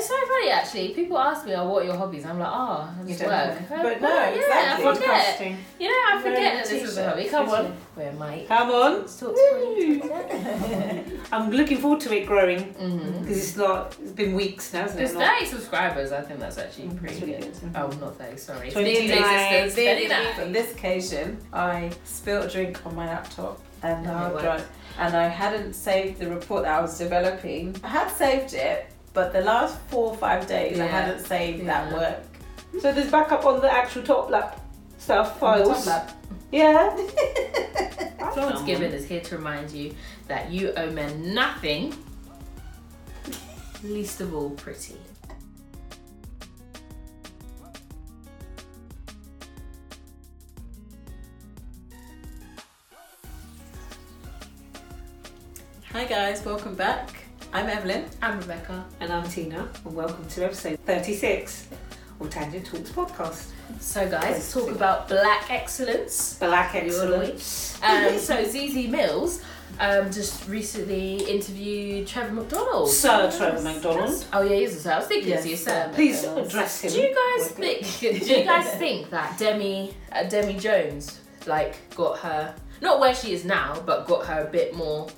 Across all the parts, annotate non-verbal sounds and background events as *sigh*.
It's so funny actually. People ask me, "Oh, what are your hobbies?" I'm like, "Oh, I You just don't work." know. But no, yeah, exactly. I forget. Podcasting. You know, I forget that this is a t-shirt. hobby. Come on, Literally. where mic? Come on. Let's talk to I'm looking forward to it growing mm-hmm. because it's not. It's been weeks now, hasn't There's it? Not- 30 subscribers. I think that's actually It's pretty really good. good. Oh, not 30. Sorry. 29. Sisters, Really, 29. On this occasion, I spilled a drink on my laptop and Okay, hard what? drive, and I hadn't saved the report that I was developing. I had saved it, but the last four or five days I hadn't saved that work. So there's backup on the actual top lap stuff on the files. top lap. Yeah. *laughs* Florence Given is here to remind you that you owe men nothing, least of all pretty. Hi guys, welcome back. I'm Evelyn. I'm Rebecca. And I'm Tina, and welcome to episode 36 of Tangent Talks podcast. So, guys, let's talk about black excellence. Black excellence. Um, *laughs* so, Zeze Millz um, just recently interviewed Trevor McDonald. Sir Trevor McDonald. Oh, yeah, he's a sir. I was thinking Yes, he's a sir. Please McDonald's. address him. Do you guys think? *laughs* Do you guys think that Demi, uh, Demi Jones, like, got her not where she is now, but got her a bit more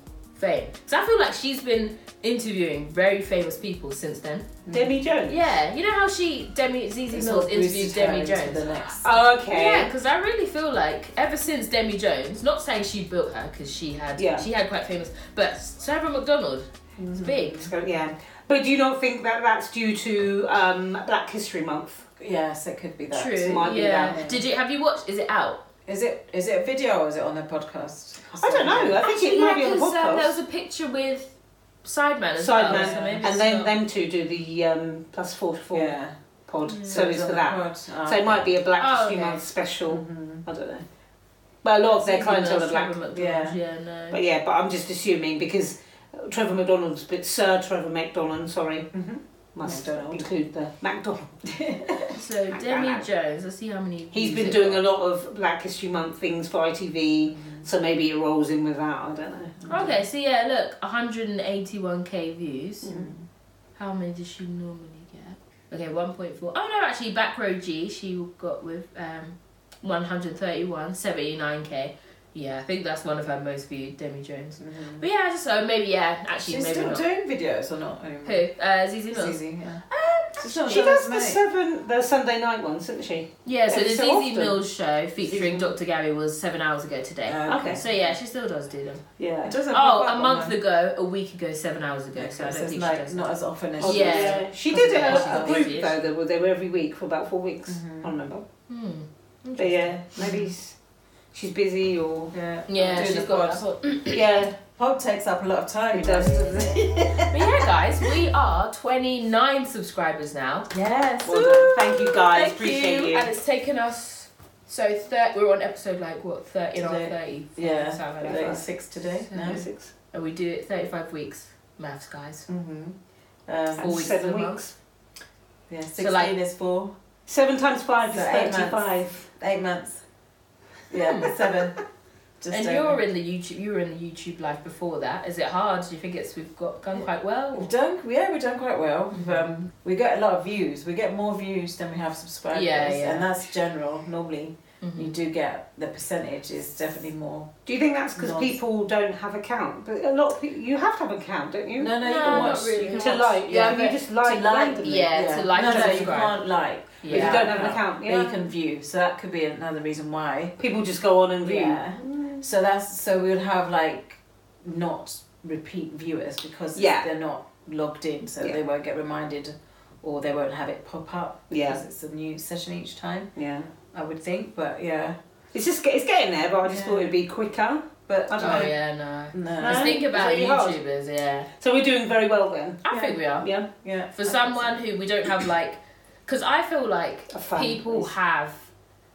fame? Because I feel like she's been interviewing very famous people since then. Demi Jones? Yeah, you know how she Demi Zeze It's Millz all interviewed Demi Jones. The next. Oh, okay. Yeah, because I really feel like ever since Demi Jones, not saying she built her because she had Yeah. she had quite famous, but Trevor McDonald is big. It's got- yeah. But do you not think that that's due to um, Black History Month? Yes, it could be that. True. might be yeah. that. Did you have you watched? Is it out? Is it is it a video or is it on the podcast? I don't know. I think it might be on the 'cause, um, there was a picture with Sidemen as Sideman. well. So maybe and then not- them two do the um, plus 44 Yeah. pod. Yeah. So it's for that. Oh, So it might be a Black Oh, History okay. Month special. Mhm. I don't know. But a lot of their Zeze clientele Millz, are black. Trevor McDonald, Yeah. yeah, no. But yeah, but I'm just assuming because Trevor McDonald's, but Sir Trevor McDonald, sorry, Mhm. Must McDonald. include the McDonald. *laughs* So Demi Jones, let's see how many. He's been doing got. a lot of Black History Month things for ITV, so maybe it rolls in with that. I don't know. Okay, so yeah, look, 181k views. Mm. How many does she normally get? Okay, 1.4. Oh no, actually, Back Row G, she got with um 131, 79k. Yeah, I think that's one of her most viewed, Demi Jones. Mhm. But yeah, just so maybe yeah, actually She's maybe still not. doing videos or not? anymore? Who? Uh, Zeze Millz. Zeze, yeah. She's She does the seven, the Sunday night ones, doesn't she? Yeah, so Yeah, the so Zeze often. Millz show featuring Zeze. Dr. Gary was seven hours ago today. Uh, Okay. So yeah, she still does do them. Yeah. It doesn't Oh, a month them. ago, a week ago, seven hours ago. Okay, so I don't so think like she does not that. as often as Oh, she Yeah. She did it Yeah, a, she a does. group though. They were, they were every week for about four weeks. Mhm. I remember. Hmm. But yeah, maybe s- *laughs* she's busy or Yeah, Yeah, doing she's the got. pod. *clears throat* yeah. Pod takes up a lot of time. It does. doesn't it? *laughs* But yeah, guys, we are 29 subscribers now. yes. Well done. Thank you guys. Thank Appreciate you. And it's taken us. So thir- we're on episode like what 30 or Today. 30. Yeah. something like. Thirty-six today. So- No. Six. And we do it 35 weeks. Maths, guys. Mm-hmm. Four Um, weeks seven a weeks. month. yeah, sixteen like- is four. Seven times five is So eight months. thirty-five. Eight months. Yeah, seven. Just and you're in the YouTube. You were in the YouTube life before that. Is it hard? Do you think it's we've got done quite well? We've done, yeah, we've done quite well. We've, Um, we get a lot of views. We get more views than we have subscribers, Yeah, yeah. and that's general. Normally, Mhm. you do get the percentage is definitely more. Do you think that's because Not- people don't have account? But a lot of people, you have to have an account, don't you? No, no, you No, can not watch. really. You can to watch. like, yeah, yeah, you but just like, to like, randomly. yeah, to like no, and no, you can't like. But Yeah. you don't have an account, But yeah. you can view, so that could be another reason why. People just go on and view. Yeah. So that's so we would have like not repeat viewers because Yeah. they're not logged in, so Yeah. they won't get reminded, or they won't have it pop up Yeah. because it's a new session each time. Yeah. I would think, but yeah, It's just it's getting there, but I just Yeah. thought it'd be quicker. but I don't Oh know. yeah, no. no, No. Just think about really hard. YouTubers. Yeah, So we're doing very well then. I Yeah. think we are. Yeah. yeah. For I think someone who we don't have like, because I feel like people base. have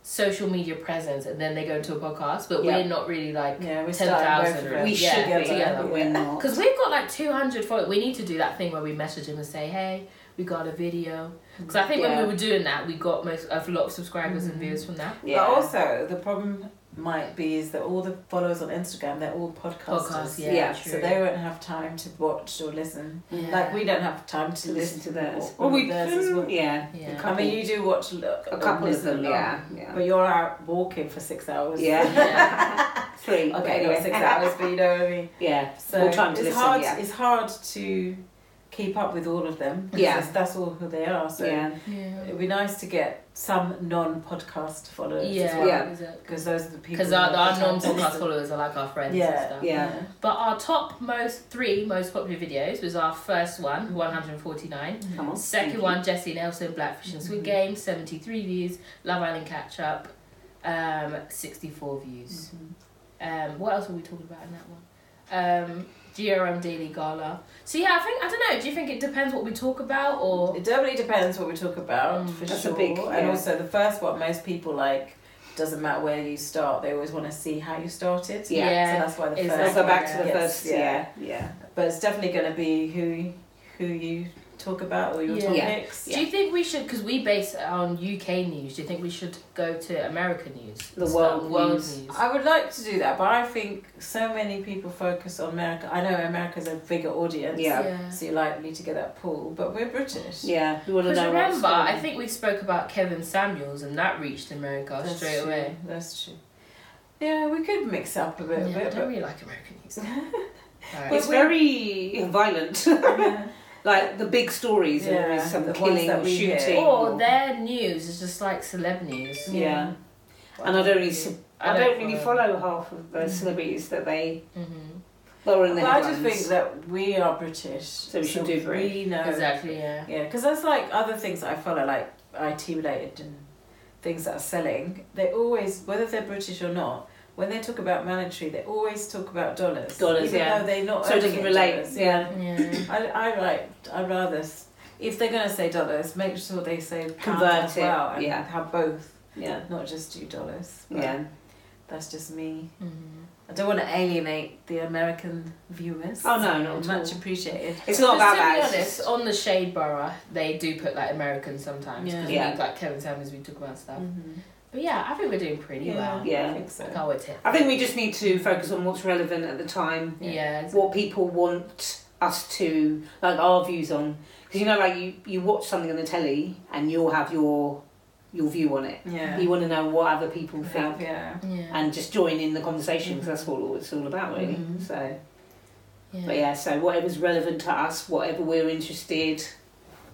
social media presence and then they go into a podcast, but Yeah. we're not really like. yeah, we 10,000 started both of or- them We Yeah, should together, be, together. we're not. Because we've got like 200 followers. We need to do that thing where we message them and say, hey, we got a video. Because I think Yeah. when we were doing that, we got most a lot of subscribers and Mhm. views from that. Yeah. But also the problem might be is that all the followers on Instagram they're all podcasters. Podcast, yeah, Yeah. So they won't have time to watch or listen. Yeah. Like we don't have time to to listen to theirs. or- Well, we theirs as well. yeah. Yeah. A I couple, mean, you do watch a, a couple of them, yeah, yeah. But you're out walking for six hours. Yeah. *laughs* Yeah. Three. okay, anyway. not six hours, but you know what I mean. Yeah. So to it's listen, hard. yeah. It's hard to keep up with all of them. because Yeah. that's, that's all who they are. So yeah. Yeah. it'd be nice to get some non-podcast followers as Yeah, well. Yeah. exactly. Because those are the people. Because our, our non-podcast followers are like our friends and Yeah, stuff. Yeah. But our top most three most popular videos was our first one, 149. Come on. Second Thank one, Jesy Nelson, Blackfish and Squid Mhm. Game, 73 views. Love Island Catch Up, um, 64 views. Mhm. Um, what else were we talking about in that one? Um, GRM Daily Gala. So yeah, I think I don't know. Do you think it depends what we talk about, or It definitely depends what we talk about Mm. for That's a sure. big- And also the first one, most people like doesn't matter where you start. They always want to see how you started. Yeah. So that's why the Exactly. Let's first. go back to the Yes, first. yeah. Yeah. Yeah. But it's definitely going to be who who you talk about or your Yeah. Yeah. topics. do you think we should? Because we base it on UK news. Do you think we should go to American news? The Start world world news. news. I would like to do that, but I think so many people focus on America. I know America's a bigger audience, Yeah. so you're likely to get that pull. But we're British. Yeah. We want to know what's remember, I think we spoke about Kevin Samuels, and that reached America That's straight true. away. That's true. Yeah, we could mix up a bit, Yeah, a I bit, don't really like American news. *laughs* Alright. It's we- very violent. yeah. *laughs* like the big stories Yeah, and some the ones killing or shooting. Or their news is just like celeb news. Yeah. And I don't really, I don't, really follow half of the celebrities that they hmm that in the Well, I just think that we are British, so we should do British. We know Exactly. Yeah. Yeah, because there's like other things that I follow, like IT related and things that are selling. They always, whether they're British or not, when they talk about monetary, they always talk about dollars. Dollars, even yeah. Though they not so it doesn't in relate. dollars. Yeah. Yeah. I, I like. I'd rather if they're gonna say dollars, make sure they say Convert as it, well, and yeah. have both, Yeah. not just do dollars. Yeah. that's just me. Mhm. I don't want to alienate the American viewers. Oh, no, not at much all. appreciated. It's not Because about to that. be honest, on the Shade Borough, they do put like Americans sometimes. Yeah. Because Yeah. we like Kevin Samuels, we talk about stuff. Mhm. But yeah, I think we're doing pretty Yeah, well. Yeah. I think so. I can't wait to. I think we just need to focus on what's relevant at the time. Yeah. it's- what people want us to like our views on because you know like you you watch something on the telly and you'll have your your view on it Yeah. you want to know what other people think Yeah. Yeah. and just join in the conversation because that's what it's all about really Mhm. so yeah. but yeah so whatever's relevant to us whatever we're interested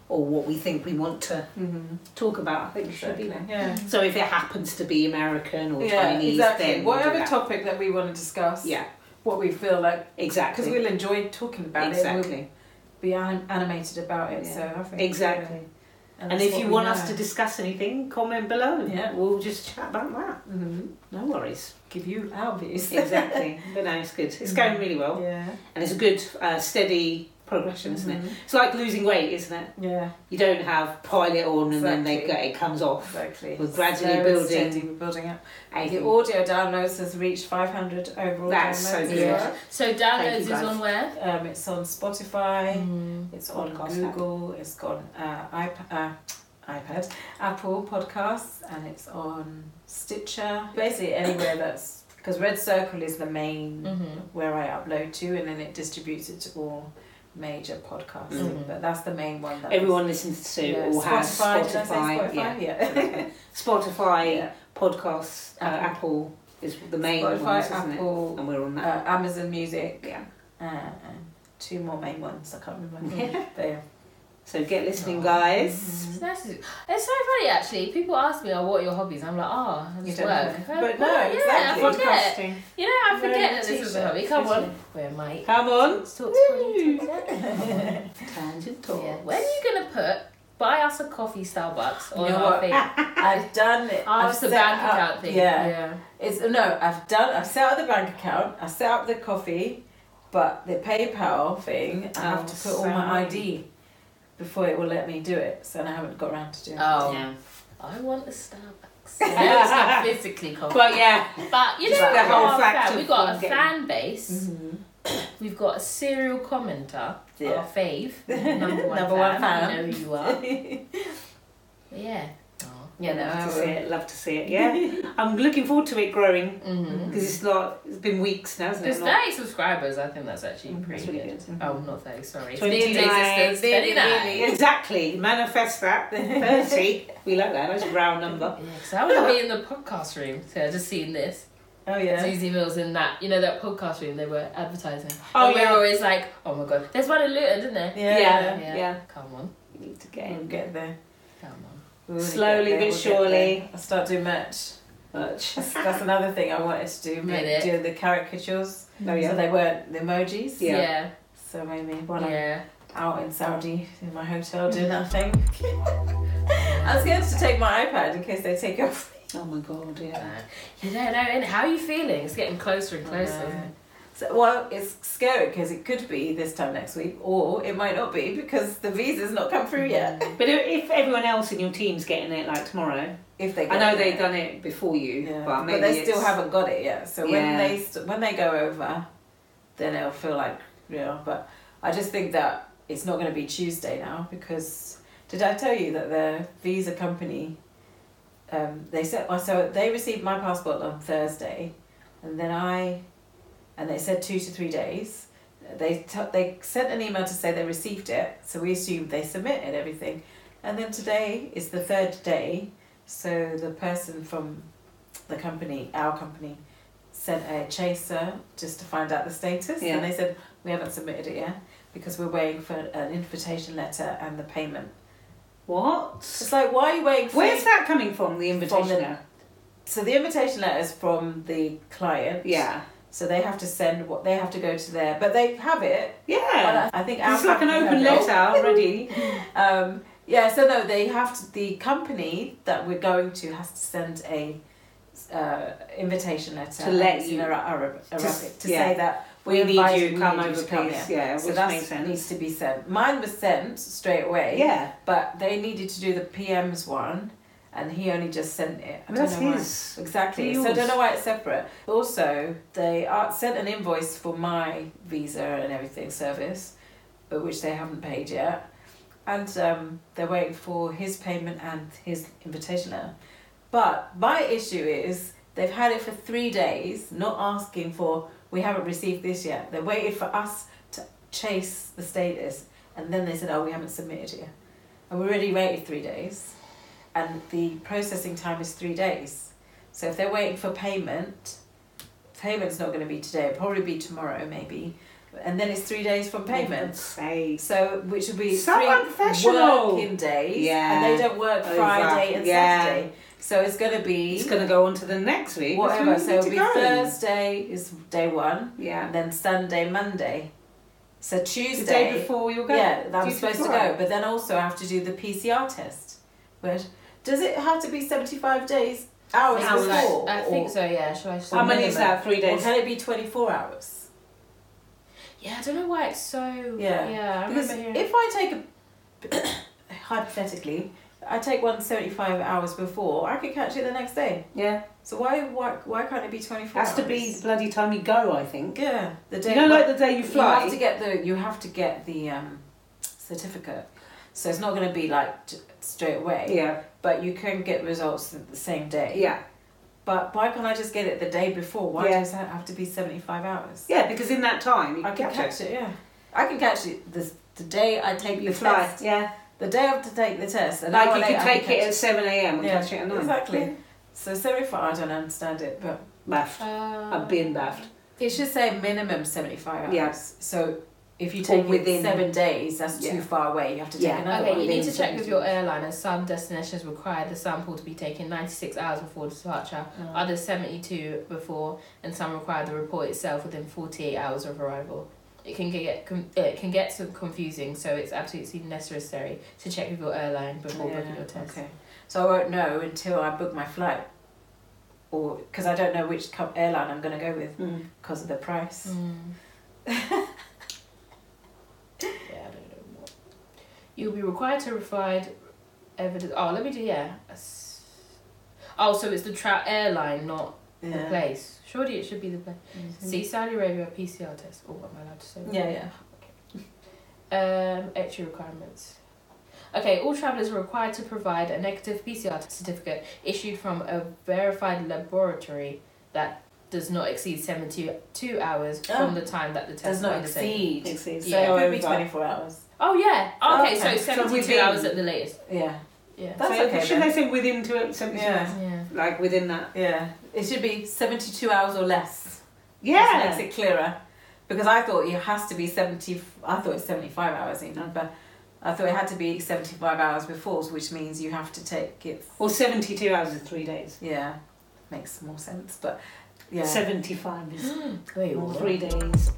or what we think we want to Mm-hmm. talk about I think should be there Yeah. so if it happens to be American or Yeah, Chinese exactly. then we'll Whatever topic that we want to discuss, yeah what we feel like, exactly because we'll enjoy talking about it, and we'll exactly be anim- animated about it. Yeah. So I think exactly yeah. And that's if you want know. us to discuss anything, comment below. Yeah. We'll just chat about that. Mhm. No worries. give you our views. Exactly. *laughs* but no, it's good. It's going really well. Yeah. And it's a good, uh, steady progression, isn't it? Mhm. It's like losing weight, isn't it? Yeah. You don't have pile it on and then they Exactly. go, it comes off. Exactly. We're gradually Slow and building. steady, We're building up. I The audio downloads has reached 500 overall That's so downloads. good. Yeah. So downloads is on where? Um, it's on Spotify. Mm. It's on Podcast app. Google. It's got uh, iP- uh, iPad, Apple Podcasts, and it's on Stitcher. Basically anywhere that's because Red Circle is the main Mhm. where I upload to, and then it distributes it to all major podcasts. Mhm. But that's the main one. That everyone listens to yeah, or has Spotify. Did I say Spotify. Spotify? Yeah. Yeah. *laughs* Spotify, yeah. podcasts, uh, Apple. Apple is the main Spotify, ones, isn't it? Apple, And we're on uh, that. Amazon Music, yeah. uh, two more main ones. I can't remember. Yeah. *laughs* But yeah. So get listening, Oh. guys. It's nice. to- It's so funny actually. People ask me, "Oh, what are your hobbies?" I'm like, "Oh, I You don't work." know. But no, yeah, exactly. I forget. Podcasting. You know, I Wearing forget a that this is a t-shirt. hobby. Come on, Literally. wear mic. Come on. Let's talk *laughs* to Tangent talk. When are you gonna put buy us a coffee Starbucks on You know our what? thing? *laughs* I've done it. Oh, I've it's the set bank up- account thing. Yeah. yeah. It's no, I've done. I've set up the bank account. I set up the coffee, but the PayPal thing, I have Oh, to put all my. ID before it will let me do it. So I haven't got around to doing Oh, Yeah. I want a Starbucks. *laughs* I know it's not physically *laughs* coffee, But yeah, but you know like the whole fact fan- we've got a getting- fan base. Mm-hmm. *clears throat* We've got a serial commenter, Yeah. our fave, *laughs* number one Number fan. one fan. You know who you are. Yeah. Aw. Yeah, no, love I to see it. Love to see it. Yeah, *laughs* I'm looking forward to it growing Mm-hmm. because it's not. It's been weeks now, hasn't There's it? Not- 30 subscribers. I think that's actually Mm, pretty that's really good. good. Oh, not 30, sorry. 29. 29. Exactly. Manifest that. *laughs* Thirty. we like that. That's a round number. Yeah, because I want to be in the *laughs* podcast room. So I just seen this. Oh yeah. Susie Mills in that, you know, that podcast room they were advertising. Oh, and we yeah. were always like, oh my god, there's one in Luton, isn't there? Yeah. Yeah. yeah. Come on, You need to get We'll get there. come on. We'll Slowly there, but we'll surely. I'll start doing merch. Much. That's, that's another thing I wanted to do. Did Make, do the caricatures. Oh So yeah. they weren't the emojis. Yeah. Yeah, So maybe while I'm yeah. out in Saudi in my hotel doing that thing. *laughs* I was going to take my iPad in case they take off. Oh my god. Yeah. You don't know, innit? how are you feeling? It's getting closer and closer. So, well, it's scary because it could be this time next week, or it might not be because the visa's not come through yet. But if everyone else in your team's getting it like tomorrow, If they, I know it. they've done it before you, Yeah. but maybe they still haven't got it yet. So Yeah. when they st- when they go over, then it'll feel like you know. But I just think that it's not going to be Tuesday now because did I tell you that the visa company, um, they said so they received my passport on Thursday, and then I, and they said two to three days. They t- they sent an email to say they received it, so we assumed they submitted everything, and then today is the third day, so the person from the company, our company, sent a chaser just to find out the status, Yeah. and they said we haven't submitted it yet because we're waiting for an invitation letter and the payment. What? It's like why are you waiting for? Where's that coming from? The From invitation. the- letter? So the invitation letter is from the client. Yeah. So they have to send what they have to go to there, but they have it. Yeah. I think It's like an open letter already. *laughs* Um, yeah, so no, they have to. The company that we're going to has to send a uh, invitation letter To let you- in Ara- Arab, Arabic to, yeah. say that we need invite you come need over, come please. here. Yeah, So which that makes sense. needs to be sent. Mine was sent straight away, Yeah. but they needed to do the PM's one, and he only just sent it. I don't that's know why. his. Exactly. Yours. So I don't know why it's separate. Also, they sent an invoice for my visa and everything service, but which they haven't paid yet, and um, they're waiting for his payment and his invitation letter. But my issue is they've had it for three days, not asking for. We haven't received this yet. They waited for us to chase the status, and then they said, "Oh, we haven't submitted it." yet." And we already waited three days, and the processing time is three days. So if they're waiting for payment, payment's not going to be today. It'll probably be tomorrow, maybe, and then it's three days from payment. So which would be So three unprofessional. working days, Yeah. and they don't work Over. Friday and Yeah. Saturday. So it's going to be It's gonna go on to the next week. Whatever. we So it'll be go. Thursday is day one, Yeah. and then Sunday, Monday. So Tuesday. The day before you're going. Yeah, due to supposed to go, but then also I have to do the PCR test. But does it have to be seventy five days hours Hours. before? I or, think so, yeah. Should I How many is that? Three Or days. can it be twenty four hours? Yeah, I don't know why it's so. Yeah. Yeah, I Because hearing. if I take a *coughs* hypothetically, I take one 75 hours before, I could catch it the next day. Yeah. So why why why can't it be twenty four? Has to be the bloody time you go. I think. Yeah, the day. You know, like the day you fly. you fly. have to get the you have to get the um, certificate. So it's not going to be like t- straight away. Yeah. But you can get results the same day. Yeah. But why can't I just get it the day before? Why Yeah. does that have to be seventy five hours? Yeah, because in that time you I can can catch, catch it. Yeah, I can catch it the the day I take it. the fly. test. Yeah. The day I have to take the test. An Like hour you later, can I take it at seven a.m. and Yeah, catch it at nine. Exactly. So seventy five. I don't understand it, but Baffed. Uh, I'm being baffed. it should say minimum seventy five hours. Yeah. So if you take within- it seven days, that's too far away. You have to take Yeah. another Okay, one. you need to check with your airline as some destinations require the sample to be taken 96 hours before departure, others 72 before, and some require the report itself within 48 hours of arrival. It can get it can get some confusing, so it's absolutely necessary to check with your airline before Yeah, booking your test. Okay. So I won't know until I book my flight, or because I don't know which airline I'm going to go with Mm. because of the price. Mm. *laughs* yeah, I don't know what. You'll be required to provide evidence. Oh, let me do yeah. Oh, so it's the tra- airline, not the place. Surely it should be the place. Mhm. See, Saudi Arabia PCR test. Oh, am I allowed to say? that? Yeah, yeah. *laughs* Um, extra requirements. Okay, all travellers are required to provide a negative PCR certificate issued from a verified laboratory that does not exceed 72 hours Oh. from the time that the test Does not exceed. Exceeds. So Yeah. it could be over. 24 hours. Oh, yeah. Oh, okay, Okay. so So 72 within- hours at the latest. Yeah. Yeah. That's so okay Should then. they say within two, 72 Yeah. hours? Yeah. Like within that? Yeah. It should be 72 hours or less. Yeah. This makes it clearer. Because I thought it has to be 70, I thought it's 75 hours even, but I thought it had to be 75 hours before, which means you have to take it. Or 72 hours is three days. Yeah. Makes more sense. But yeah. 75 is *gasps* Wait, what? three days.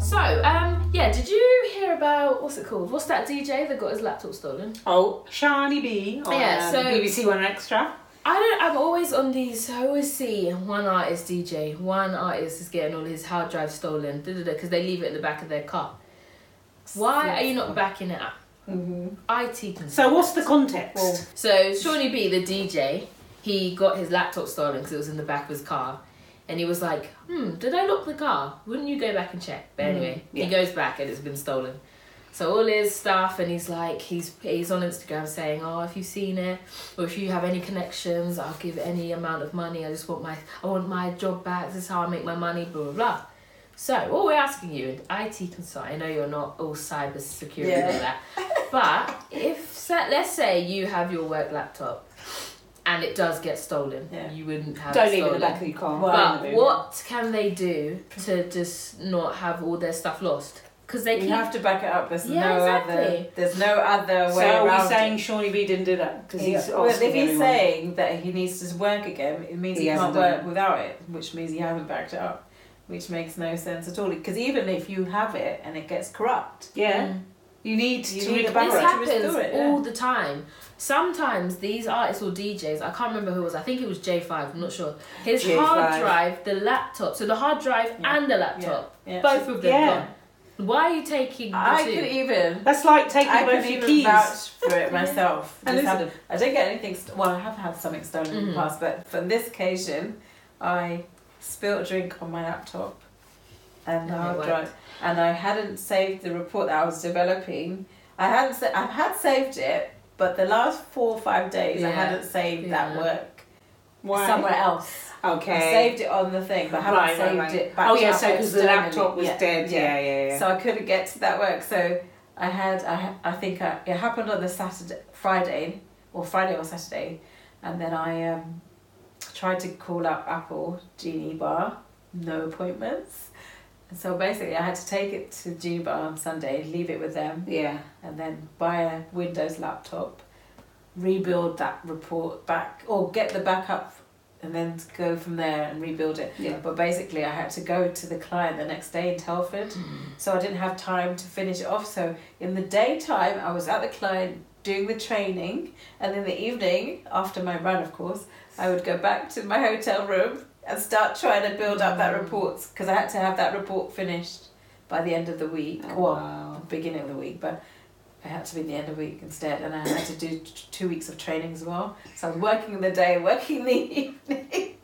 So, um, yeah, did you hear about what's it called? What's that DJ that got his laptop stolen? Oh, Shani B on Yeah, um, so- BBC One Extra. I don't. I'm always on these. I always see one artist DJ. One artist is getting all his hard drive stolen because they leave it in the back of their car. Why are you not backing it up? Mhm. IT can. So what's the context? So Shawnee B, the DJ, he got his laptop stolen because it was in the back of his car, and he was like, "Hmm, did I lock the car? Wouldn't you go back and check?" But anyway, yeah. he goes back and it's been stolen. So all his stuff, and he's like, he's he's on Instagram saying, "Oh, if you've seen it, or if you have any connections, I'll give any amount of money. I just want my I want my job back. This is how I make my money." Blah blah blah. So what we're asking you, IT consultant, I know you're not all cyber security and all that, but if let's say you have your work laptop and it does get stolen, Yeah. you wouldn't have Don't it leave it in the back of your car. Well, But what can they do to just not have all their stuff lost? Because they You keep have to back it up. There's Yeah, no other. There's no other So way are around we it. saying Shawnee B didn't do that? Because he's Yeah. Well, if he's everyone. saying that he needs to work again, it means He he, can't hasn't done work without it, which means he hasn't backed it up, which makes no sense at all. Because even if you have it and it gets corrupt, Yeah. Mm. You need You to need a recover This Right. to happens it, yeah. all the time. Sometimes these artists or DJs, I can't remember who it was. I think it was J5. I'm not sure. His J5. hard drive, the laptop, so the hard drive Yeah. and the laptop, yeah. both of them Yeah. gone. Why are you taking the I two? could even. That's like taking I both could your even keys. vouch for it *laughs* myself. And listen- have- I didn't get anything. St- well, I have had something stolen in Mhm. the past, but for this occasion, I spilled a drink on my laptop and it hard drive, and I hadn't saved the report that I was developing. I hadn't. Sa- I had saved it, but the last four or five days, I hadn't saved that work Why? somewhere else. Okay. I saved it on the thing, but I haven't Right, right, saved right. it back Oh yeah, so because the laptop was Yeah, dead. Yeah, yeah, yeah. so I couldn't get to that work. So I had, I, I think I, it happened on the Saturday, Friday, or Friday or Saturday, and then I um, tried to call up Apple Genius Bar, no appointments. So basically, I had to take it to Juba on Sunday, leave it with them, yeah. and then buy a Windows laptop, rebuild that report back, or get the backup, and then go from there and rebuild it. Yeah. But basically, I had to go to the client the next day in Telford, hmm. so I didn't have time to finish it off. So in the daytime, I was at the client doing the training, and in the evening, after my run, of course, I would go back to my hotel room and start trying to build up that mm. report because I had to have that report finished by the end of the week Oh, or wow. beginning of the week, but. I had to be the end of the week instead, and I had to do t- two weeks of training as well. So I was working in the day, working in the *laughs* evening.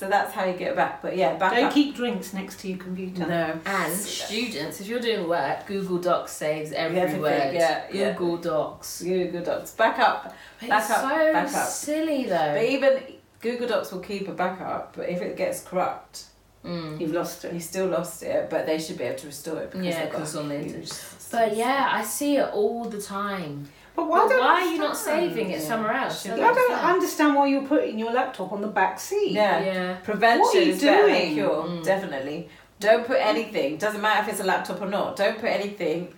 So that's how you get back. But yeah, back Don't up. keep drinks next to your computer. no. And students, if you're doing work, Google Docs saves every Everything, word. yeah, yeah. Google Docs. Google Docs. Back up. It's Back up, so back up. silly though. But even Google Docs will keep a backup, but if it gets corrupt, Mm. You've lost it. you it. still lost it, but they should be able to restore it because Yeah, they've got 'cause on the huge internet. But yeah, I see it all the time. But Why, why don't why are you not saving it Yeah. somewhere else? Should I don't understand. understand why you're putting your laptop on the back seat. Yeah. Yeah. Prevention What are you is better than doing? cure, Mm. definitely. Don't put anything, doesn't matter if it's a laptop or not, don't put anything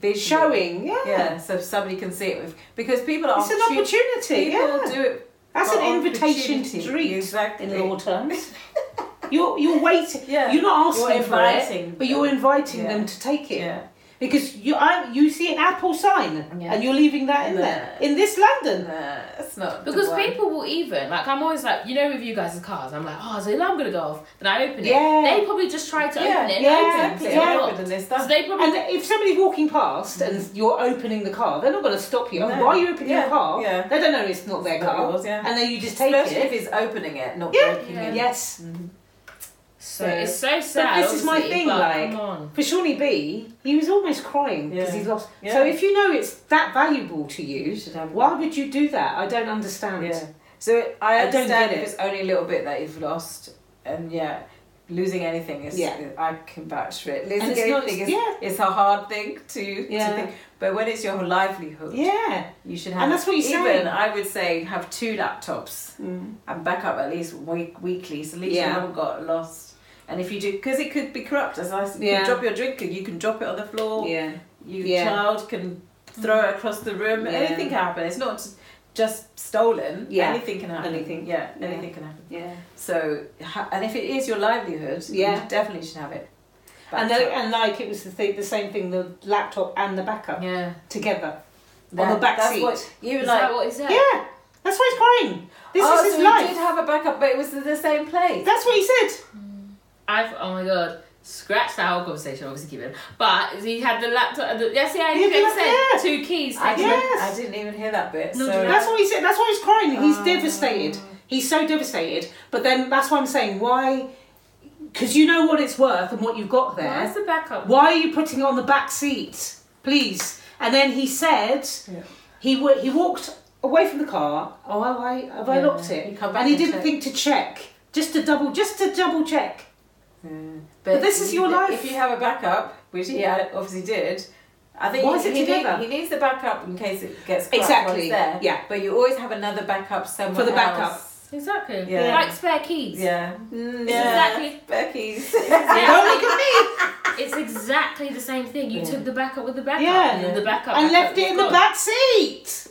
visually. Showing, yeah. Yeah, so somebody can see it with because people are It's an opportunity. People Yeah. do it. That's an invitation to opportunity. treat Exactly. in law terms. *laughs* you're you're waiting. Yeah. You're not asking You're for it, but you're inviting Yeah. them to take it Yeah. Because you I, you see an Apple sign Yeah. and you're leaving that in Nah. there in this London. Nah, it's not. Because people will even like I'm always like you know with you guys' cars I'm like oh is the alarm gonna go off then I open it Yeah. they probably just try to Yeah, open it and yeah, open exactly. it. yeah. It's Open locked. this so stuff. they probably And if somebody's walking past and you're opening the car, they're not going to stop you. No. Why are you opening Yeah, your car? yeah. They don't know it's not their It's not car. yours, yeah. And then you just take Especially it. if he's opening it, not Yeah. breaking Yeah. it. Yes. Mhm. So Yeah. it's so sad. this is my thing, like- For Shawnee B, he was almost crying because Yeah. he's lost. Yeah. So if you know it's that valuable to you, You should have it. why would you do that? I don't understand. Yeah. So I I don't understand get if it. it's only a little bit that you've lost, and yeah, losing anything is. Yeah. I can vouch for it. Losing And it's not- anything is yeah. it's a hard thing to, Yeah. to think. But when it's your livelihood, Yeah. you should have. And that's what you're even saying. I would say have two laptops Mm. and back up at least week weekly, so at least Yeah. you haven't got lost. And if you do, because it could be corrupt, as I said, you Yeah. can drop your drink and you can drop it on the floor. Yeah. Your Yeah. child can throw it across the room. Yeah. Anything can happen. It's not just stolen. Yeah. Anything can happen. Anything. Yeah, Yeah. anything can happen. Yeah. So, and if it is your livelihood, Yeah. you definitely should have it. And backed the, and like it was the thing, the same thing, the laptop and the backup yeah, together on the back that's seat. What, you Is like. that what he said? yeah, that's why he's crying. This oh, is so his he life. did have a backup, but it was the same place. That's what he said. Hmm. I've oh my god. Scratch that whole conversation, obviously keep it. But he had the laptop the, yes, yeah, he Yeah, did yeah. said two keys. I taken. didn't, Yes. I didn't even hear that bit. No, so That's what he said. That's why he's crying. He's Oh. devastated. He's so devastated. But then that's why I'm saying why, because you know what it's worth and what you've got there. Where's the backup? Why are you putting it on the back seat, please? And then he said Yeah. he w- he walked away from the car. Oh, have I have I locked it? You come back and he and didn't check. think to check, just to double, just to double check. Yeah. But this is your life. If you have a backup, which he had, obviously did, I think Why he, is it he. Need, he needs the backup in case it gets corrupt Exactly, once there. yeah. But you always have another backup somewhere For the backup. else. Exactly. Yeah. Like spare keys. Yeah. Mm, It's exactly- Becky's. Yeah. Don't look at me. *laughs* It's exactly the same thing. You Yeah. took the backup with the backup. Yeah. And the backup. And backup left it was in the gone. back seat.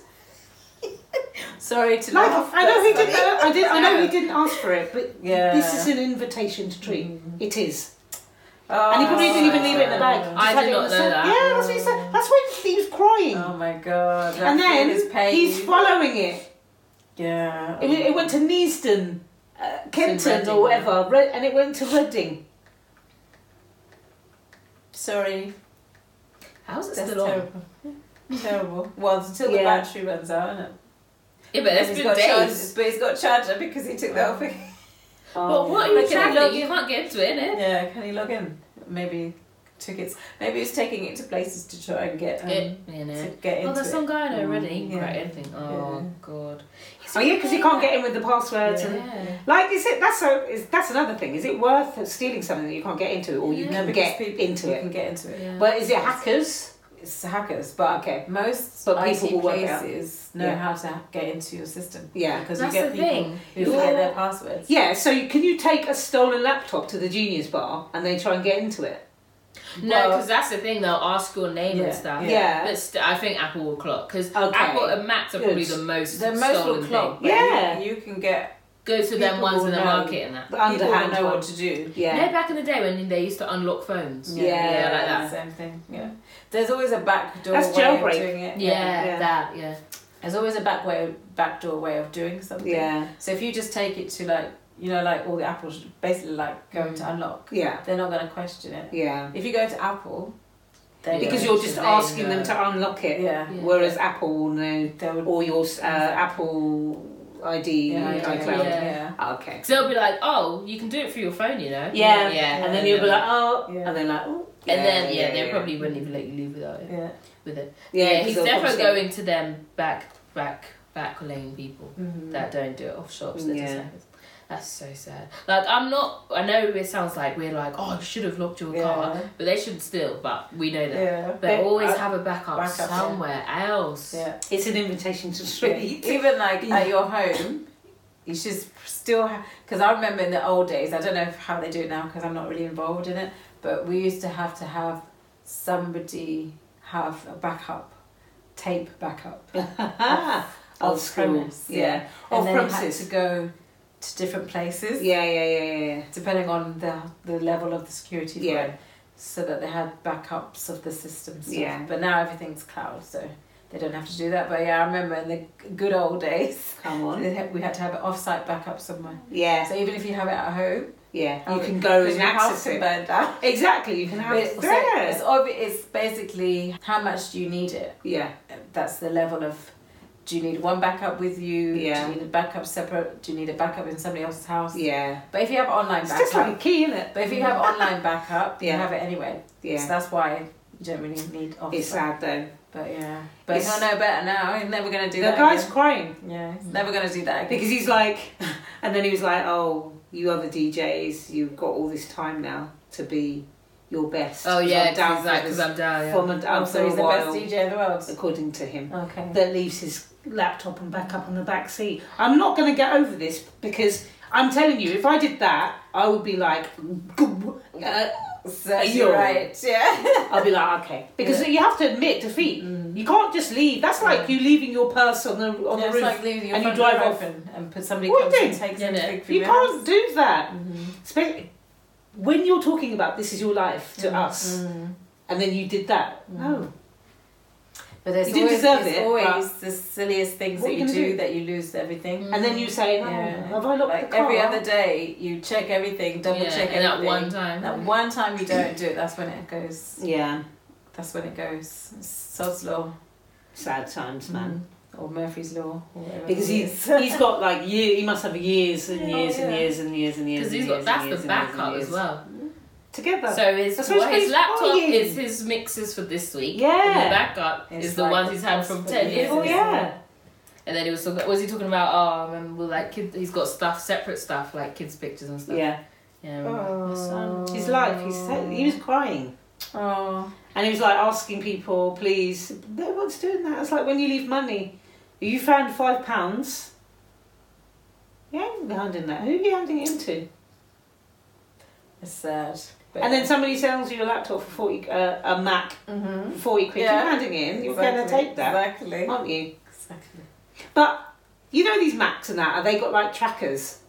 *laughs* Sorry to Like laugh. I know he didn't. I did. I know he *laughs* didn't ask for it, but Yeah. this is an invitation to treat. Mm. It is. Oh, and he probably didn't even leave it in the bag. I Just did not know that. Yeah, that's what he said. That's why he was crying. Oh my god. and then he's following it. Yeah. It, it went to Neasden, uh, Kenton, Reading, or whatever, Red, and it went to Reading. Sorry. How's it That's still on? terrible. *laughs* terrible. Well, until the Yeah. battery runs out, isn't it? Yeah, but And it's he's been got charge- days. but he's got charger because he took that off. *laughs* But what are you can he log traveling? You in? can't get into it, innit? Yeah, can he log in? Maybe tickets. Maybe he's taking it to places to try and get um, It, you to know. get into Oh, there's it. some guy I know already. He Yeah. crack anything. Oh Yeah. god. Oh yeah, because you can't get in with the passwords and Yeah. like is it that's so is that's another thing. Is it worth stealing something that you can't get into, or you Yeah. No, can because get people, into you it? can get into it. Yeah. But is it hackers? It's hackers, but Okay. most But people IT will work it out. places know Yeah. how to get into your system. Yeah. because That's you get the people thing. who forget their passwords. Yeah. So you- can you take a stolen laptop to the Genius Bar and they try and get into it? No, Well- because that's the thing. They'll ask your name Yeah, and stuff. Yeah. But st- I think Apple will clock because Okay. Apple and Macs are probably the most The most stolen will clock. thing. but Yeah. you, you can get Go to them People ones in the know. market and that. The people underhand know one. what to do. You know, Yeah. back in the day when they used to unlock phones. Yeah. like that. Same thing. Yeah. There's always a back door That's way jailbreak. of doing it. Yeah, Yeah. that. Yeah. There's always a back way, back door way of doing something. Yeah. So if you just take it to like, you know, like all the Apples, basically like going to unlock, Yeah. they're not going to question it. Yeah. If you go to Apple, they Because you're just asking know. them to unlock it. yeah, Yeah. Whereas Apple will know, they would. or your uh, Apple ID, Yeah, yeah, iCloud. yeah. yeah. Okay. So they'll be like, oh, you can do it through your phone, you know? Yeah. Yeah. And then you'll be like, oh, Yeah. and then like, oh. And then, yeah, they probably wouldn't even let you leave without it. Yeah. With it. Yeah, Yeah, 'cause he's definitely going to them back, back, back lane people Mhm. that don't do it off shops. They're Yeah. Hackers. That's so sad. Like, I'm not, I know it sounds like we're like, oh, you should have locked your car, but they should still, but we know that. Yeah. But They- always I- have a backup, backup, yeah. somewhere else. Yeah. It's an invitation to Yeah. street. Even like *laughs* at your home, you should still. Because I remember in the old days, I don't know how they do it now because I'm not really involved in it, but we used to have to have somebody have a backup, tape backup. *laughs* Old Off school. premise, Yeah. yeah. Off and then had premises. to go to different places Yeah, yeah, yeah, yeah, yeah. depending on the the level of the security Yeah. it, so that they had backups of the system stuff. Yeah. But now everything's cloud, so they don't have to do that. But yeah, I remember in the good old days, Come on. we had to have an off-site backup somewhere. Yeah, So even if you have it at home, yeah. You oh, can go and house access it. burn down. *laughs* Exactly, you can have it so it's, it's basically how much do you need it. Yeah, That's the level of Do you need one backup with you? Yeah. Do you need a backup separate? Do you need a backup in somebody else's house? Yeah. But if you have online It's backup, just like a key, isn't it? but if you have online backup, you have it anyway. So Yeah. that's why you don't really need off. It's sad though. But yeah, but It's- he'll know better now. He's never gonna do The that. The guy's again. crying Yeah, he's never gonna do that again. because he's like, *laughs* and then he was like, "Oh, you other DJs, you've got all this time now to be your best." Oh yeah, I'm down for because this I'm down. Yeah. from and down oh, so he's the while, best DJ in the world. according to him. Okay. That leaves his laptop and back up on the back seat. I'm not going to get over this because I'm telling you, if I did that, I would be like, uh, So Are you're right. Yeah. *laughs* I'll be like, okay, because Yeah. you have to admit defeat. Mm. You can't just leave. That's like Yeah. you leaving your purse on the on Yeah, the roof. like your and you drive off. open and put somebody What comes do you and takes Yeah, everything you your can't do that. Mhm. Especially when you're talking about this is your life to Mm, us, mm. and then you did that. Mm. No, But there's You didn't always, deserve there's it, always the silliest things that you you do, do? that you lose everything. and then you say, oh, Yeah. have I locked Like the car? every other day, you check everything, double yeah, check everything. that one time. That one time you don't do it, that's when it goes. Yeah, That's when it goes. It's Sod's law. sad times, man. Mm. Or Murphy's law. Or Because he's he's got like year, he must have years and Yeah, years and yeah. years and years and years. Because and he's got years that's the years and years and backup as well. Together. So his what what his laptop is his mixes for this week. Yeah. And the backup It's is the like ones he's had from ten years. oh ago. yeah. And then he was talking. What was he talking about? Oh, I remember like kid. He's got stuff, separate stuff like kids' pictures and stuff. Yeah. Yeah. I remember. His son. His life. He's he was crying. Oh. And he was like asking people, please, no one's doing that. It's like when you leave money. You found five pounds. Yeah, You ain't handing that. Who are you handing it into? It's sad. But And then somebody sells you a laptop for 40, uh, a Mac mm-hmm. for 40 quid. Yeah. You're handing in. You're going to take that, Exactly. aren't you? Exactly. But you know these Macs and that, are they got like trackers?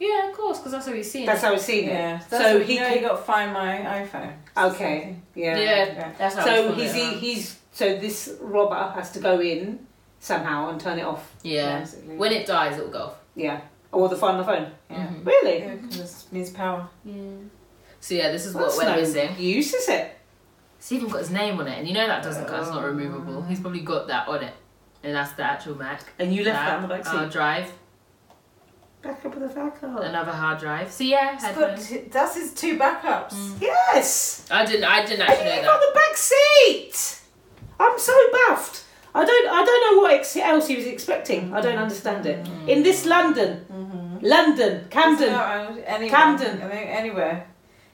Yeah, of course, because that's how he's seen That's it. how I've seen it. Yeah. So So he he you know, can- you got find my iPhone. Okay. Yeah. Yeah, that's how. So he's, from he, he's so this robber has to go in somehow and turn it off. Yeah. Basically. When it dies, it'll go off. Yeah. Or the find my phone. Yeah. Mhm. Really? Yeah, 'cause it needs power. Yeah. So yeah, this is what That's we're no missing. use, is it? It's even got his name on it, and you know that doesn't. That's not Oh. removable. He's probably got that on it, and that's the actual Mac. And you left that on the back seat. hard seat. drive, Back of the back up. another hard drive. So yeah, It's headphones. t- that's his two backups. Mm. Yes. I didn't. I didn't And actually you know got that. the back seat. I'm so baffed. I don't. I don't know what ex- else he was expecting. I don't understand it. In this London, Mm-hmm. London, Camden. anywhere. Camden. I think anywhere.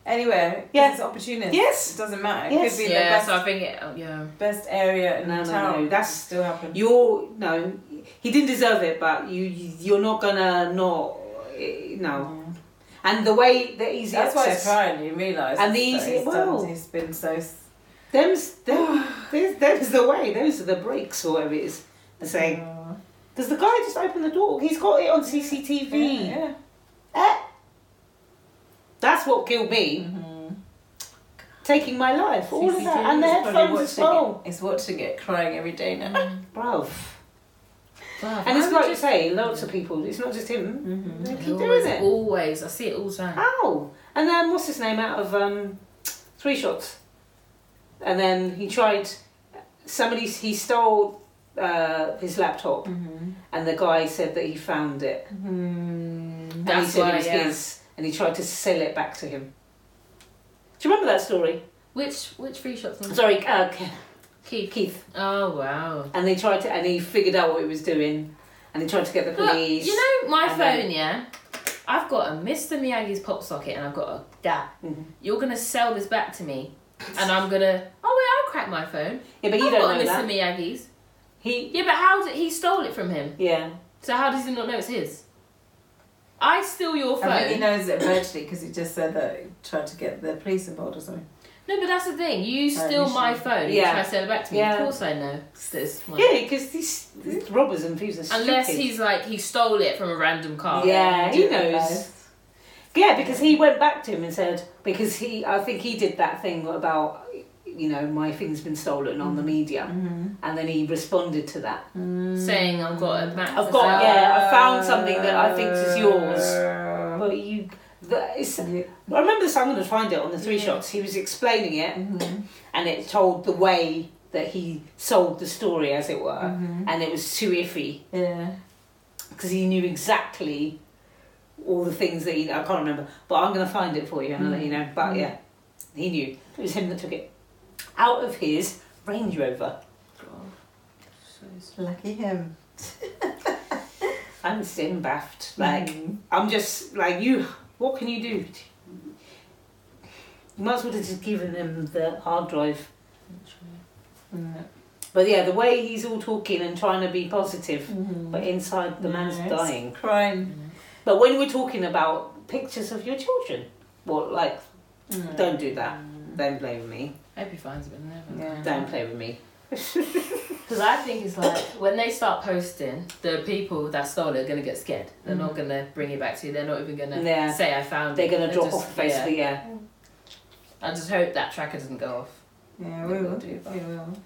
Anywhere. 'cause Yeah. It's opportunist. Yes. It doesn't matter. It Yes. could be Yeah, the best, so I think it. oh, yeah. best area in No, no, town. no, that's- still happen. You're no. He didn't deserve it, but you. You're not gonna not. eh, No. Mm. And the way the easy That's why he's access. crying. You realise. And the easy- he's done- well. He's been so. Them's them, *sighs* there's, them's the way. Those are the breaks, or whatever it is. They're saying. Uh, Because the guy just opened the door. He's got it on CCTV. yeah. Eh. That's what killed me. Mm-hmm. Taking my life. All of that. And the is headphones as well. It's watching it crying every day now. Bruv. Wow, And it's like would you say, lots of people. It's not just him. Mm-hmm. They keep always, doing it. Always, I see it all the time. How? And then what's his name out of um, Three Shots? And then he tried. Somebody he stole uh, his laptop, Mm-hmm. and the guy said that he found it, Mm-hmm. and he That's said why, it was yeah. his, and he tried to sell it back to him. Do you remember that story? Which which free shots? Sorry, uh, Keith. Keith. Oh wow. And they tried to, and he figured out what he was doing, and he tried to get the Look, police. you know my phone, then- yeah. I've got a Mr. Miyagi's pop socket and I've got a that. Mhm. You're gonna sell this back to me, and I'm gonna. Oh wait, I'll crack my phone. yeah, but you I've don't got know a Mr. that. Miyagi's. He, Yeah, but how did he stole it from him? yeah. So how does he not know it's his? I steal your phone. I he knows it virtually because he just said that he tried to get the police involved or something. No, but that's the thing. You steal my phone Yeah. you try to sell it back to me. Yeah. Of course I know. This one. Yeah, because these, these hmm? robbers and thieves are stupid. Unless he's like he stole it from a random car. Yeah, he knows. Yeah, because he went back to him and said because he, I think he did that thing about, you know, my thing's been stolen on the media, Mm-hmm. and then he responded to that. Saying I've got a Mac. I've got- sale." yeah, I found something that I think is yours. But you, the, it's, I yeah. remember this. I'm going to find it on the three Yeah. shots. He was explaining it, Mhm. and it told the way that he sold the story, as it were, Mhm. and it was too iffy Yeah. because he knew exactly all the things that he. I can't remember, but I'm gonna find it for you and I'll let you know. But Mm. yeah, he knew it was him that took it out of his Range Rover. So Lucky him. *laughs* I'm still baffed. Like Mhm. I'm just like you. What can you do? You might as well have just given him the hard drive. Mm. But yeah, the way he's all talking and trying to be positive, Mhm. but inside the man's dying. Crying. But when we're talking about pictures of your children, what like Mm. don't do that. Don't play with me. Hope he finds it, but never. Yeah. Don't play with me. *laughs* Because I think it's like when they start posting, the people that stole it are gonna get scared. They're not mm. gonna bring it back to you. They're not even gonna Yeah. say I found it. They're it. gonna drop just- off the face of the yeah. I just hope that tracker doesn't go off. Yeah, They we will will. do We that. will.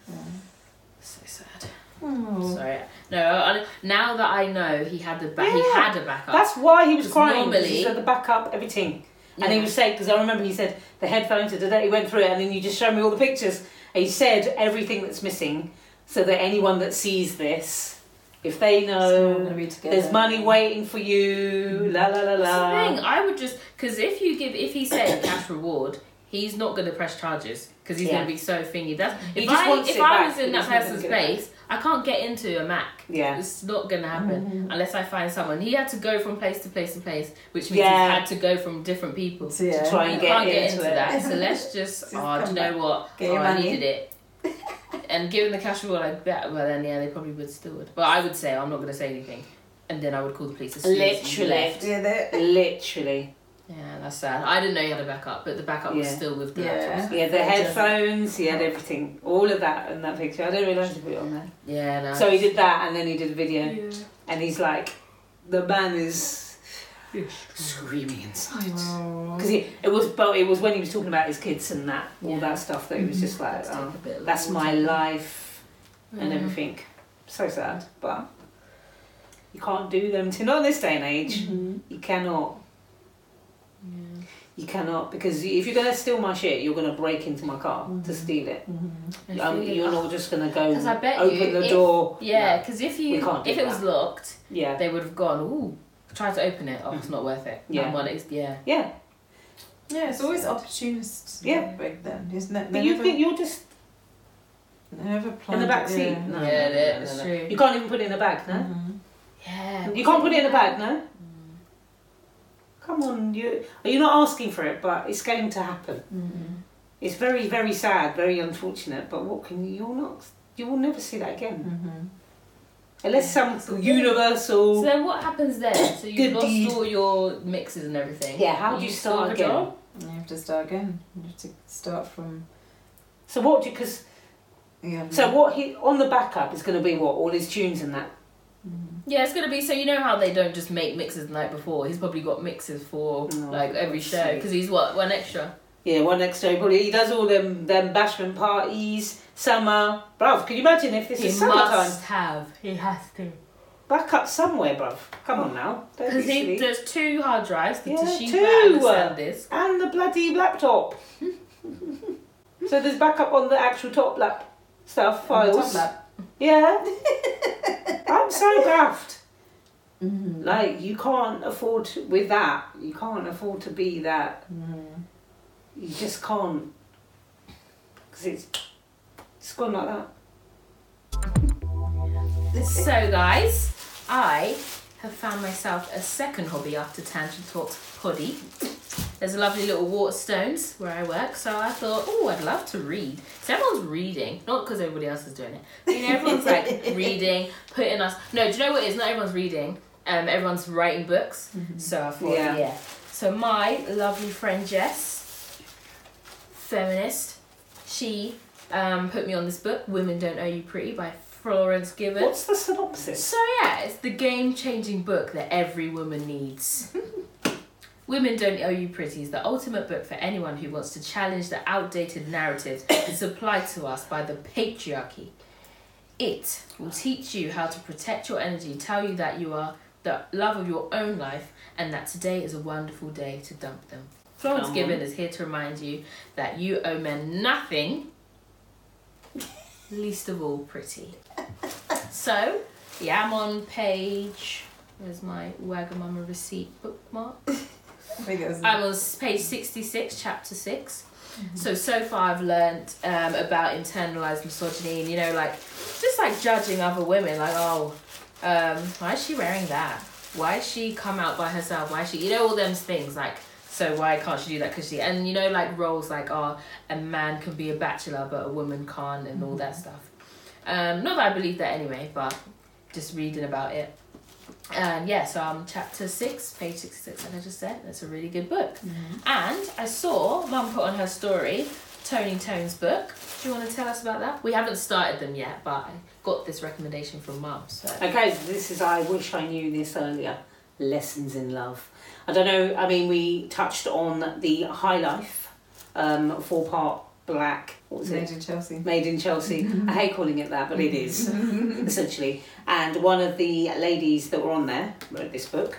So sad. Oh. Sorry. No, I, now that I know he had the back, he had a backup. That's why he was crying. Normally, normally- he said the backup, everything. And he was saying, because I remember he said the headphones, da, da, da, he went through it, and then you just showed me all the pictures. And he said everything that's missing, so that anyone that sees this, if they So know together. there's money waiting for you, la la la la. thing. I would just because if you give if he said *coughs* cash reward, he's not going to press charges because he's Yeah. going to be so thingy. That's if I if I was in that he's not gonna person's get it back. place, I can't get into a Mac. Yeah. It's not going to happen Mhm. unless I find someone. He had to go from place to place to place, which means Yeah. he had to go from different people. So, yeah. To try and can't get get into into that. So let's *laughs* just, Just oh, do you know what? Get oh, I needed it. *laughs* and given the cash reward, I bet, well then, yeah, they probably would still would. But I would say, I'm not going to say anything. And then I would call the police as soon as Literally. left. Yeah, they *laughs* Literally. Yeah, that's sad. I didn't know you had a backup, but the backup was Yeah. still with the Yeah. laptops. He had the headphones, he had everything. All of that in that picture. I didn't realise he put it on there. Yeah, no. So he did that and then he did a video. yeah. And he's like, the man is screaming inside. Oh. Because it was, but it was when he was talking about his kids and that, all Yeah. that stuff that he was just like, Let's take oh, a bit that's water. my life and Mm. everything. So sad, but you can't do them to not in this day and age. Mhm. You cannot. Yeah. You cannot because if you're gonna steal my shit, you're gonna break into my car to Mhm. steal it. Mhm. Um, you're not just gonna go 'Cause I bet open you the if- door. Yeah, No. because if you can't if it was that. locked, Yeah. they would have gone. Ooh, try to open it. Oh, it's not worth it. Yeah. That one is- yeah. Yeah. Yeah, it's always opportunists. Yeah. break them. Isn't it? But They you never, think you're just they never in the back seat. yeah. No, Yeah, no, no, that's no, no. true. You can't even put it in a bag, no. Mhm. Yeah. You can't put it in a bag, no. Come on, you you're not asking for it, but it's going to happen. Mhm. It's very, very sad, very unfortunate. But what can you? You're not. You will never see that again, Mhm. unless some universal. So then what happens then? *coughs* So you've lost deed. all your mixes and everything. Yeah, how do You you still start have again? job? You have to start again. You have to start from. So what? do Because Yeah. so what? He on the backup is going to be what all his tunes and that. Yeah, it's gonna be so you know how they don't just make mixes the night before. He's probably got mixes for Oh, like every show because he's what one extra. Yeah, one extra. probably he does all them them bashment parties, summer. Bruv, can you imagine if this he is summertime? He must have. He has to. Back up somewhere, bruv. Come on now. Be Because he silly. there's two hard drives, the Yeah, Toshiba two. and the And the bloody laptop. *laughs* so there's backup on the actual top lap stuff files. Top lap. Yeah. *laughs* I'm so daft. Mhm. Like you can't afford to, with that. You can't afford to be that. Mhm. You just can't. Because it's it's gone like that. So guys, I have found myself a second hobby after Tangent Talks Poddy. There's a lovely little Waterstones where I work, so I thought, oh, I'd love to read. So everyone's reading, not because everybody else is doing it. You know, everyone's like *laughs* reading, putting us. No, do you know what it is? Not everyone's reading. Um, everyone's writing books. So I thought, Yeah. yeah. So my lovely friend Jess, feminist, she um, put me on this book, Women Don't Owe You Pretty by Florence Given. What's the synopsis? So yeah, it's the game-changing book that every woman needs. *laughs* Women Don't Owe You Pretty is the ultimate book for anyone who wants to challenge the outdated narratives *coughs* supplied to us by the patriarchy. It will teach you how to protect your energy, tell you that you are the love of your own life, and that today is a wonderful day to dump them. Florence Come Given on. is here to remind you that you owe men nothing. *laughs* least of all pretty. So, yeah, I'm on page. Where's my Wagamama receipt bookmark? *laughs* I was I'm on s- page 66, chapter 6. So, so far I've learnt um, about internalized misogyny and, you know, like, just like judging other women, like, oh, um, why is she wearing that? Why is she come out by herself? Why is she, you know, all them things, like, so why can't she do that? Because she, and you know, like roles like, oh, a man can be a bachelor, but a woman can't, and all that stuff. Um, not that I believe that anyway, but just reading about it. And yeah, so I'm chapter six, page 66, like I just said. That's a really good book. And I saw Mum put on her story Toni Tone's book. Do you want to tell us about that? We haven't started them yet, but I got this recommendation from Mum. So. Okay, this is I wish I knew this earlier. Lessons in love. I don't know. I mean, we touched on the High Life, um, four part black. What was Made it? in Chelsea. Made in Chelsea. I hate calling it that, but it is *laughs* essentially. And one of the ladies that were on there wrote this book.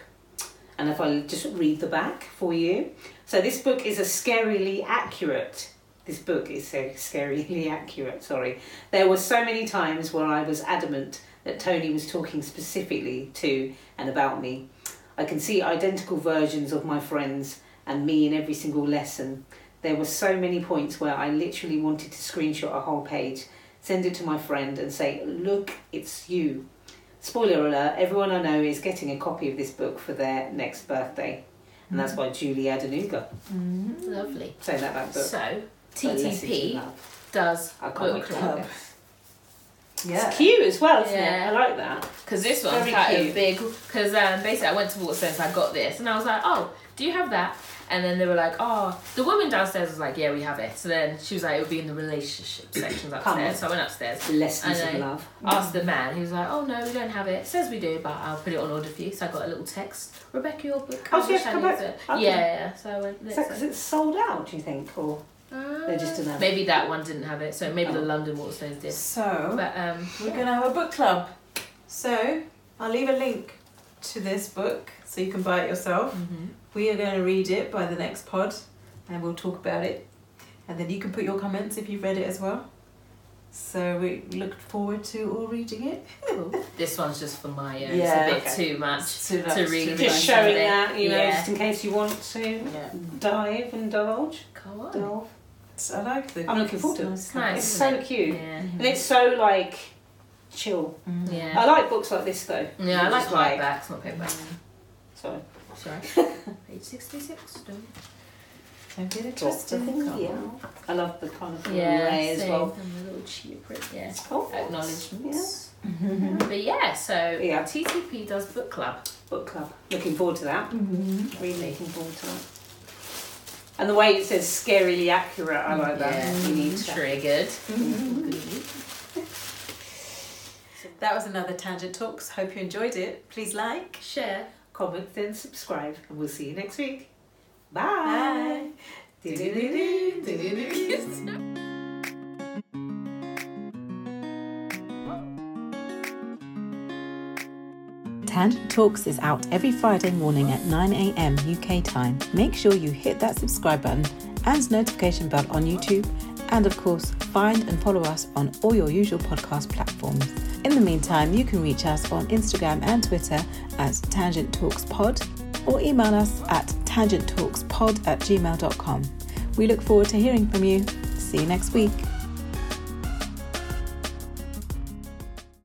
And if I just read the back for you. So this book is a scarily accurate. This book is so scarily *laughs* accurate, sorry. There were so many times where I was adamant that Toni was talking specifically to and about me. I can see identical versions of my friends and me in every single lesson. There were so many points where I literally wanted to screenshot a whole page, send it to my friend, and say, Look, it's you. Spoiler alert, everyone I know is getting a copy of this book for their next birthday. And that's by Julie Adenuga. Lovely. Say that back book. So, So Lessons in TTP does I can't book club. Yeah. It's cute as well, isn't Yeah. it? I like that. Because this one's Very quite cute. a big. Because um, basically, I went to Waterstones, I got this, and I was like, oh, do you have that? And then they were like, oh, the woman downstairs was like, yeah, we have it. So then she was like, it would be in the relationship sections upstairs. So I went upstairs, Lessons I of. Love. asked the man. He was like, oh no, we don't have it. It says we do, but I'll put it on order for you. So I got a little text. Rebecca, your book. Oh, so you have to come back? Okay. Yeah, yeah. So I went. Is that because it's sold out, do you think? Or Uh, They just didn't have it. Maybe that one didn't have it, so maybe the Oh. London Waterstones did. So But um, we're gonna have a book club. So I'll leave a link to this book so you can buy it yourself. mhm. We are going to read it by the next pod, and we'll talk about it, and then you can put your comments if you've read it as well. So we look forward to all reading it. *laughs* this one's just for my own. Yeah, it's a bit okay. too much. To, To read to Just just showing that, you know, Yeah. just in case you want to Yeah, dive and divulge. Come on. Delve. So I like the. I'm looking forward to it. It's Nice. It's so it? cute. Yeah. And it's so like chill. Mm. Yeah. I like books like this though. Yeah, I like Just like- hardbacks, not paperbacks. Sorry. Sorry. *laughs* Page 66. Don't. Don't get it Drop twisted. the thing, yeah. I love the kind of Yeah, array as same. well. And the little cheetah print, yeah. Oh, Acknowledgements. *laughs* But yeah, so Yeah. TTP does book club. Book club. Looking forward to that. Mhm. Really looking forward to that. And the way it says scarily accurate, I like that. Yeah. You need to. Triggered. *laughs* That was another Tangent Talks. Hope you enjoyed it. Please like. Share. Comment, then subscribe, and we'll see you next week. Bye. *laughs* Tangent Talks is out every Friday morning at 9am UK time. Make sure you hit that subscribe button and notification bell on YouTube, and of course, find and follow us on all your usual podcast platforms. In the meantime, you can reach us on Instagram and Twitter at Tangent Talks Pod or email us at tangenttalkspod at gmail.com. We look forward to hearing from you. See you next week.